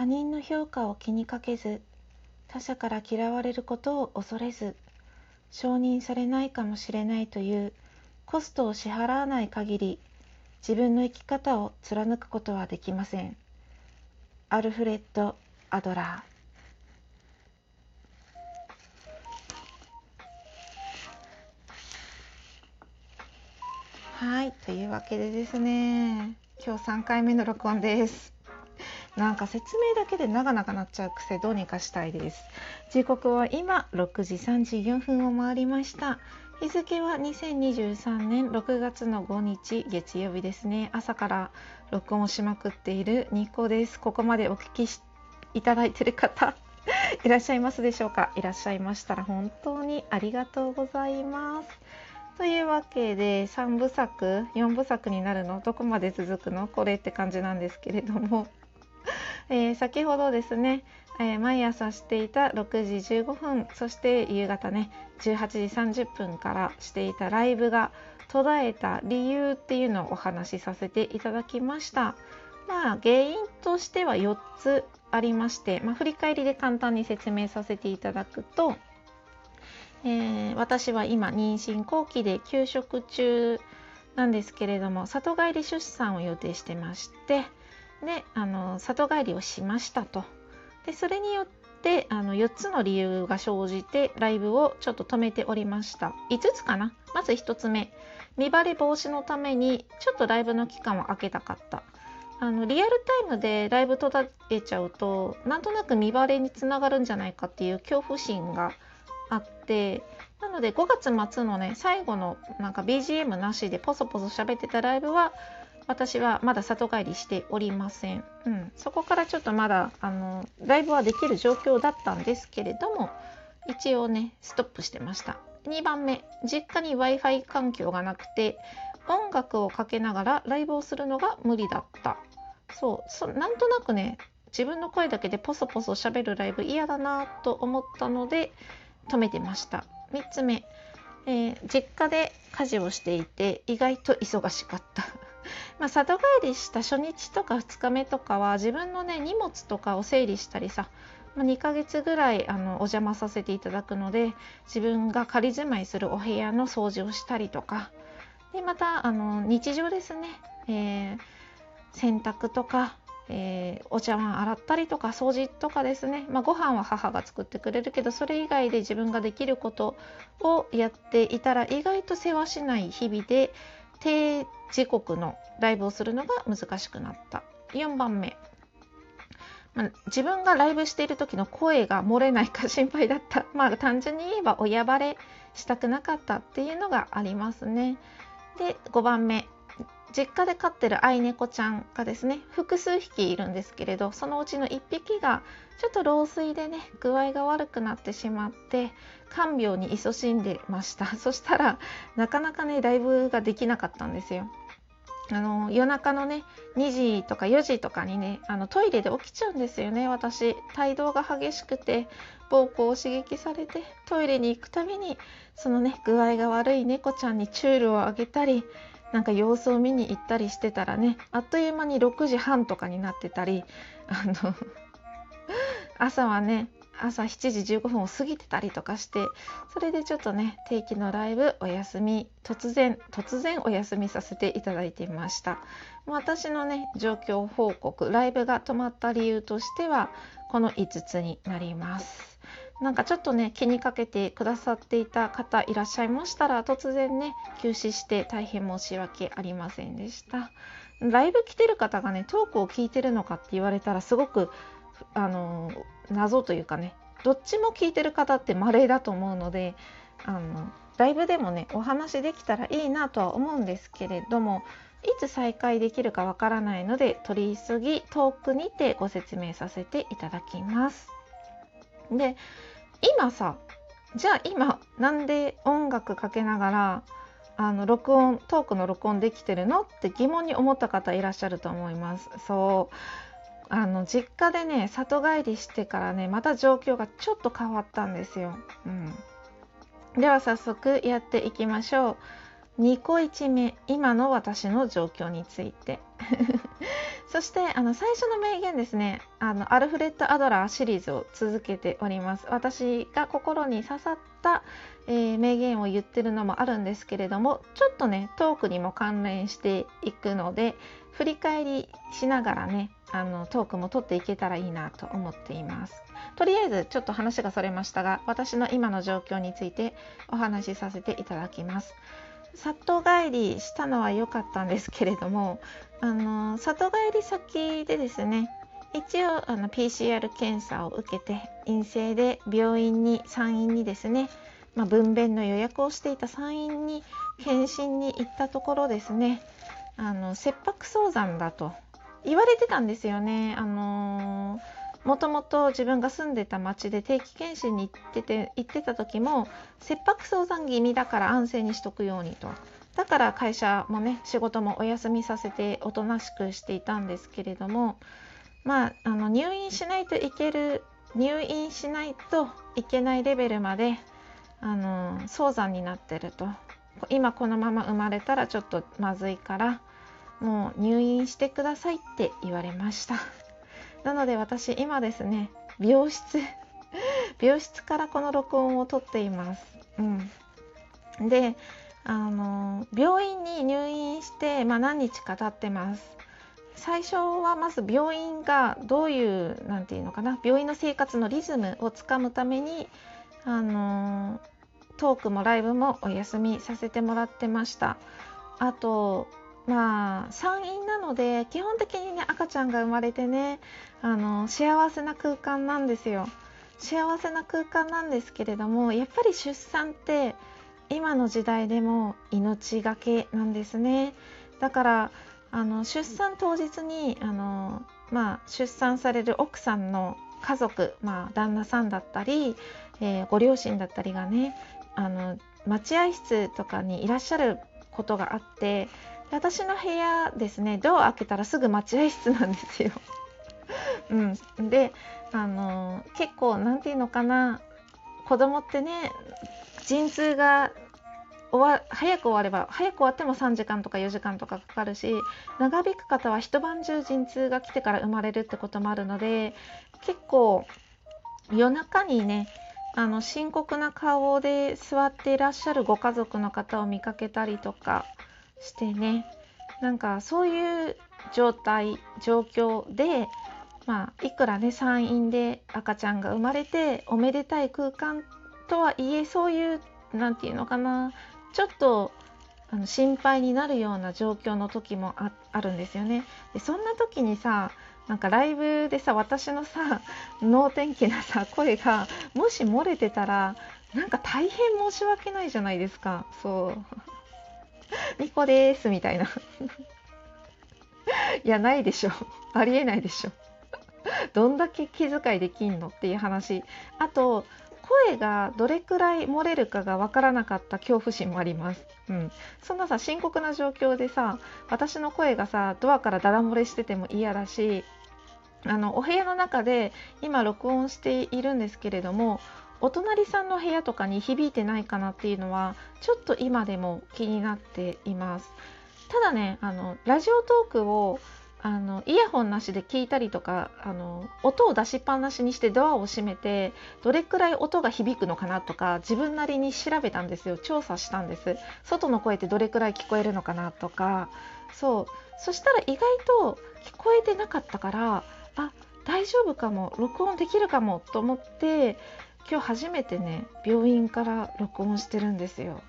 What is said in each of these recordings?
他人の評価を気にかけず他者から嫌われることを恐れず承認されないかもしれないというコストを支払わない限り自分の生き方を貫くことはできません。アルフレッド・アドラー。はいというわけでですね今日3回目の録音です。なんか説明だけで長々なっちゃう癖どうにかしたいです。時刻は今6時34分を回りました。日付は2023年6月の5日月曜日ですね。朝から録音しまくっているニコです。ここまでお聞きいただいている方 いらっしゃいますでしょうか？いらっしゃいましたら本当にありがとうございます。というわけで3部作4部作になるの？どこまで続くの？これって感じなんですけれども、えー、先ほどですね、えー、毎朝していた6時15分そして夕方ね18時30分からしていたライブが途絶えた理由っていうのをお話しさせていただきました。まあ、原因としては4つありまして、まあ、振り返りで簡単に説明させていただくと、えー、私は今妊娠後期で休職中なんですけれども里帰り出産を予定してましてであの里帰りをしましたと。でそれによってあの4つの理由が生じてライブをちょっと止めておりました。5つかな？まず1つ目。見バレ防止のためにちょっとライブの期間を空けたかった。あのリアルタイムでライブ途絶えちゃうとなんとなく見バレにつながるんじゃないかっていう恐怖心があってなので5月末のね最後のなんか BGM なしでポソポソ喋ってたライブは私はまだ里帰りしておりません、うん、そこからちょっとまだあのライブはできる状況だったんですけれども一応ねストップしてました。2番目。実家に w i f i 環境がなくて音楽をかけながらライブをするのが無理だった。そう。そなんとなくね自分の声だけでポソポソ喋るライブ嫌だなと思ったので止めてました。3つ目、えー、実家で家事をしていて意外と忙しかった。まあ、里帰りした初日とか2日目とかは自分のね荷物とかを整理したりさま2ヶ月ぐらいあのお邪魔させていただくので自分が仮住まいするお部屋の掃除をしたりとかでまたあの日常ですね、えー、洗濯とか、えー、お茶碗洗ったりとか掃除とかですね、まあ、ご飯は母が作ってくれるけどそれ以外で自分ができることをやっていたら意外と世話しない日々で低時刻のライブをするのが難しくなった。4番目。まあ、自分がライブしている時の声が漏れないか心配だった、まあ、単純に言えば親バレしたくなかったっていうのがありますね。で5番目。実家で飼ってる愛猫ちゃんがですね複数匹いるんですけれどそのうちの1匹がちょっと老衰でね具合が悪くなってしまって看病に勤しんでました。そしたらなかなかねライブができなかったんですよ。あの夜中のね2時とか4時とかにねあのトイレで起きちゃうんですよね。私帯同が激しくて膀胱を刺激されてトイレに行くたびにそのね具合が悪い猫ちゃんにチュールをあげたりなんか様子を見に行ったりしてたらねあっという間に6時半とかになってたりあの 朝はね朝7時15分を過ぎてたりとかしてそれでちょっとね定期のライブお休み突然突然お休みさせていただいていました。私のね状況報告ライブが止まった理由としてはこの5つになります。なんかちょっとね気にかけてくださっていた方いらっしゃいましたら突然ね休止して大変申し訳ありませんでしたライブ来てる方がねトークを聞いてるのかって言われたらすごくあの謎というかねどっちも聞いてる方って稀だと思うのであのライブでもねお話できたらいいなとは思うんですけれどもいつ再開できるかわからないので取り急ぎトークにてご説明させていただきます。で今さじゃあ今なんで音楽かけながらあの録音トークの録音できてるの？って疑問に思った方いらっしゃると思います。そうあの実家でね里帰りしてからねまた状況がちょっと変わったんですよ。うん、では早速やっていきましょう。2個1目今の私の状況について。そしてあの最初の名言ですね。あのアルフレッド・アドラーシリーズを続けております。私が心に刺さった、えー、名言を言ってるのもあるんですけれどもちょっとねトークにも関連していくので振り返りしながらねあのトークも取っていけたらいいなと思っています。とりあえずちょっと話がそれましたが私の今の状況についてお話しさせていただきます。里帰りしたのは良かったんですけれどもあの里帰り先でですね一応あの PCR 検査を受けて陰性で病院に産院にですね、まあ、分娩の予約をしていた産院に検診に行ったところですねあの切迫早産だと言われてたんですよね。あのーもともと自分が住んでた町で定期検診に行ってて行ってた時も切迫早産気味だから安静にしとくようにとだから会社もね仕事もお休みさせておとなしくしていたんですけれどもまああの入院しないといける入院しないといけないレベルまであの早産になってると今このまま生まれたらちょっとまずいからもう入院してくださいって言われました。なので私今ですね病室 病室からこの録音を撮っています。うん、であの病院に入院して、まあ、何日か経ってます。最初はまず病院がどういう何て言うのかな病院の生活のリズムをつかむためにあのトークもライブもお休みさせてもらってました。あとまあ産院なので基本的にね赤ちゃんが生まれてねあの幸せな空間なんですよ。幸せな空間なんですけれどもやっぱり出産って今の時代でも命がけなんですね。だからあの出産当日にあの、まあ、出産される奥さんの家族、まあ、旦那さんだったり、えー、ご両親だったりがねあの待合室とかにいらっしゃることがあって私の部屋ですねドア開けたらすぐ待合室なんですよ。うん、であの結構何て言うのかな子供ってね陣痛が終わ早く終われば早く終わっても3時間とか4時間とかかかるし長引く方は一晩中陣痛が来てから生まれるってこともあるので結構夜中にねあの深刻な顔で座っていらっしゃるご家族の方を見かけたりとかしてね。なんかそういう状態状況でまあいくらね産院で赤ちゃんが生まれておめでたい空間とはいえそういう何て言うのかなちょっとあの心配になるような状況の時もああるんですよね。でそんな時にさなんかライブでさ私のさ能天気なさ声がもし漏れてたらなんか大変申し訳ないじゃないですか。そう。みこですみたいな。いやないでしょ。ありえないでしょ。どんだけ気遣いできんのっていう話。あと声がどれくらい漏れるかがわからなかった恐怖心もあります、うん、そんなさ深刻な状況でさ私の声がさドアからダダ漏れしてても嫌だしあのお部屋の中で今録音しているんですけれどもお隣さんの部屋とかに響いてないかなっていうのはちょっと今でも気になっています。ただねあのラジオトークをあのイヤホンなしで聞いたりとかあの音を出しっぱなしにしてドアを閉めてどれくらい音が響くのかなとか自分なりに調べたんですよ。調査したんです。外の声ってどれくらい聞こえるのかなとか。そう。そしたら意外と聞こえてなかったからあ大丈夫かも録音できるかもと思って今日初めてね病院から録音してるんですよ。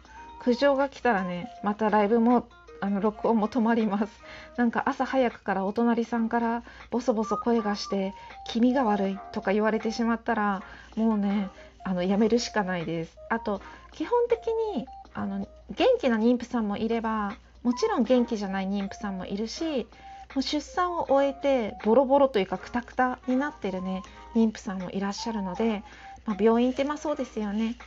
苦情が来たらねまたライブもあの録音も止まります。なんか朝早くからお隣さんからボソボソ声がして気味が悪いとか言われてしまったらもうねあのやめるしかないです。あと基本的にあの元気な妊婦さんもいればもちろん元気じゃない妊婦さんもいるしもう出産を終えてボロボロというかくたくたになってるね妊婦さんもいらっしゃるのでまあ、病院ってまあそうですよね。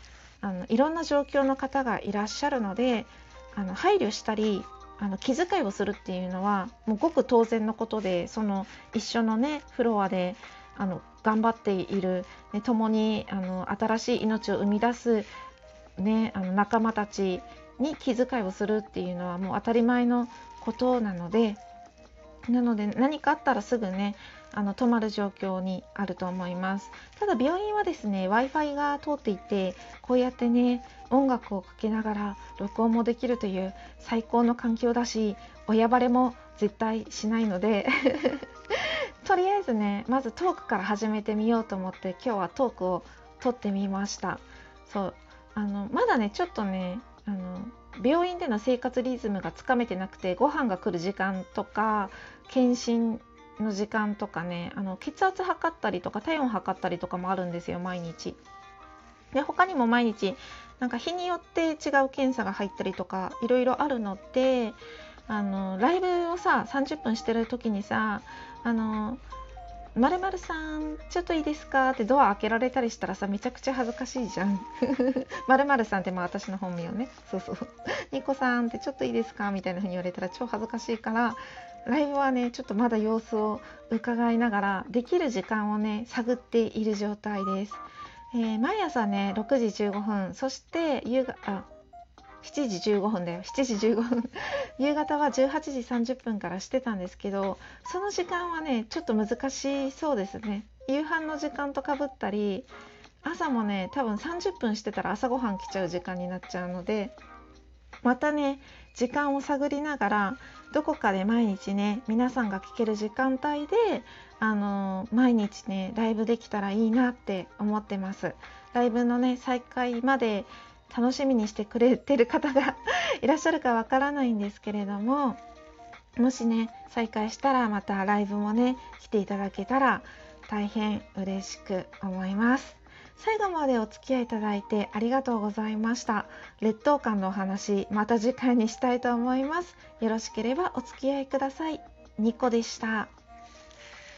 あのいろんな状況の方がいらっしゃるのであの配慮したりあの気遣いをするっていうのはもうごく当然のことでその一緒のねフロアであの頑張っている、ね、共にあの新しい命を生み出す、ね、あの仲間たちに気遣いをするっていうのはもう当たり前のことなのでなので何かあったらすぐねあの止まる状況にあると思います。ただ病院はですね w i f i が通っていてこうやってね音楽をかけながら録音もできるという最高の環境だし親バレも絶対しないので とりあえずねまずトークから始めてみようと思って今日はトークを撮ってみました。そうあのまだねちょっとねあの病院での生活リズムがつかめてなくてご飯が来る時間とか検診の時間とかねあの血圧測ったりとか体温測ったりとかもあるんですよ毎日。で他にも毎日なんか日によって違う検査が入ったりとかいろいろあるのであのライブをさ30分してる時にさあのまるまるさんちょっといいですか？ってドア開けられたりしたらさめちゃくちゃ恥ずかしいじゃん。まるまるさんってまあ私の本名ね。そうそう。ニコさんってちょっといいですか？みたいな風に言われたら超恥ずかしいからライブはねちょっとまだ様子を伺いながらできる時間をね探っている状態です、えー、毎朝ね6時15分。そして夕方7時15分だよ。7時15分。夕方は18時30分からしてたんですけどその時間はねちょっと難しそうですね。夕飯の時間とかぶったり朝もね多分30分してたら朝ごはん来ちゃう時間になっちゃうのでまたね時間を探りながらどこかで毎日ね皆さんが聞ける時間帯であの毎日ねライブできたらいいなって思ってます。ライブのね再開まで楽しみにしてくれてる方が いらっしゃるかわからないんですけれどももしね再開したらまたライブもね来ていただけたら大変嬉しく思います。最後までお付き合いいただいてありがとうございました。劣等感のお話また次回にしたいと思います。よろしければお付き合いください。ニコでした。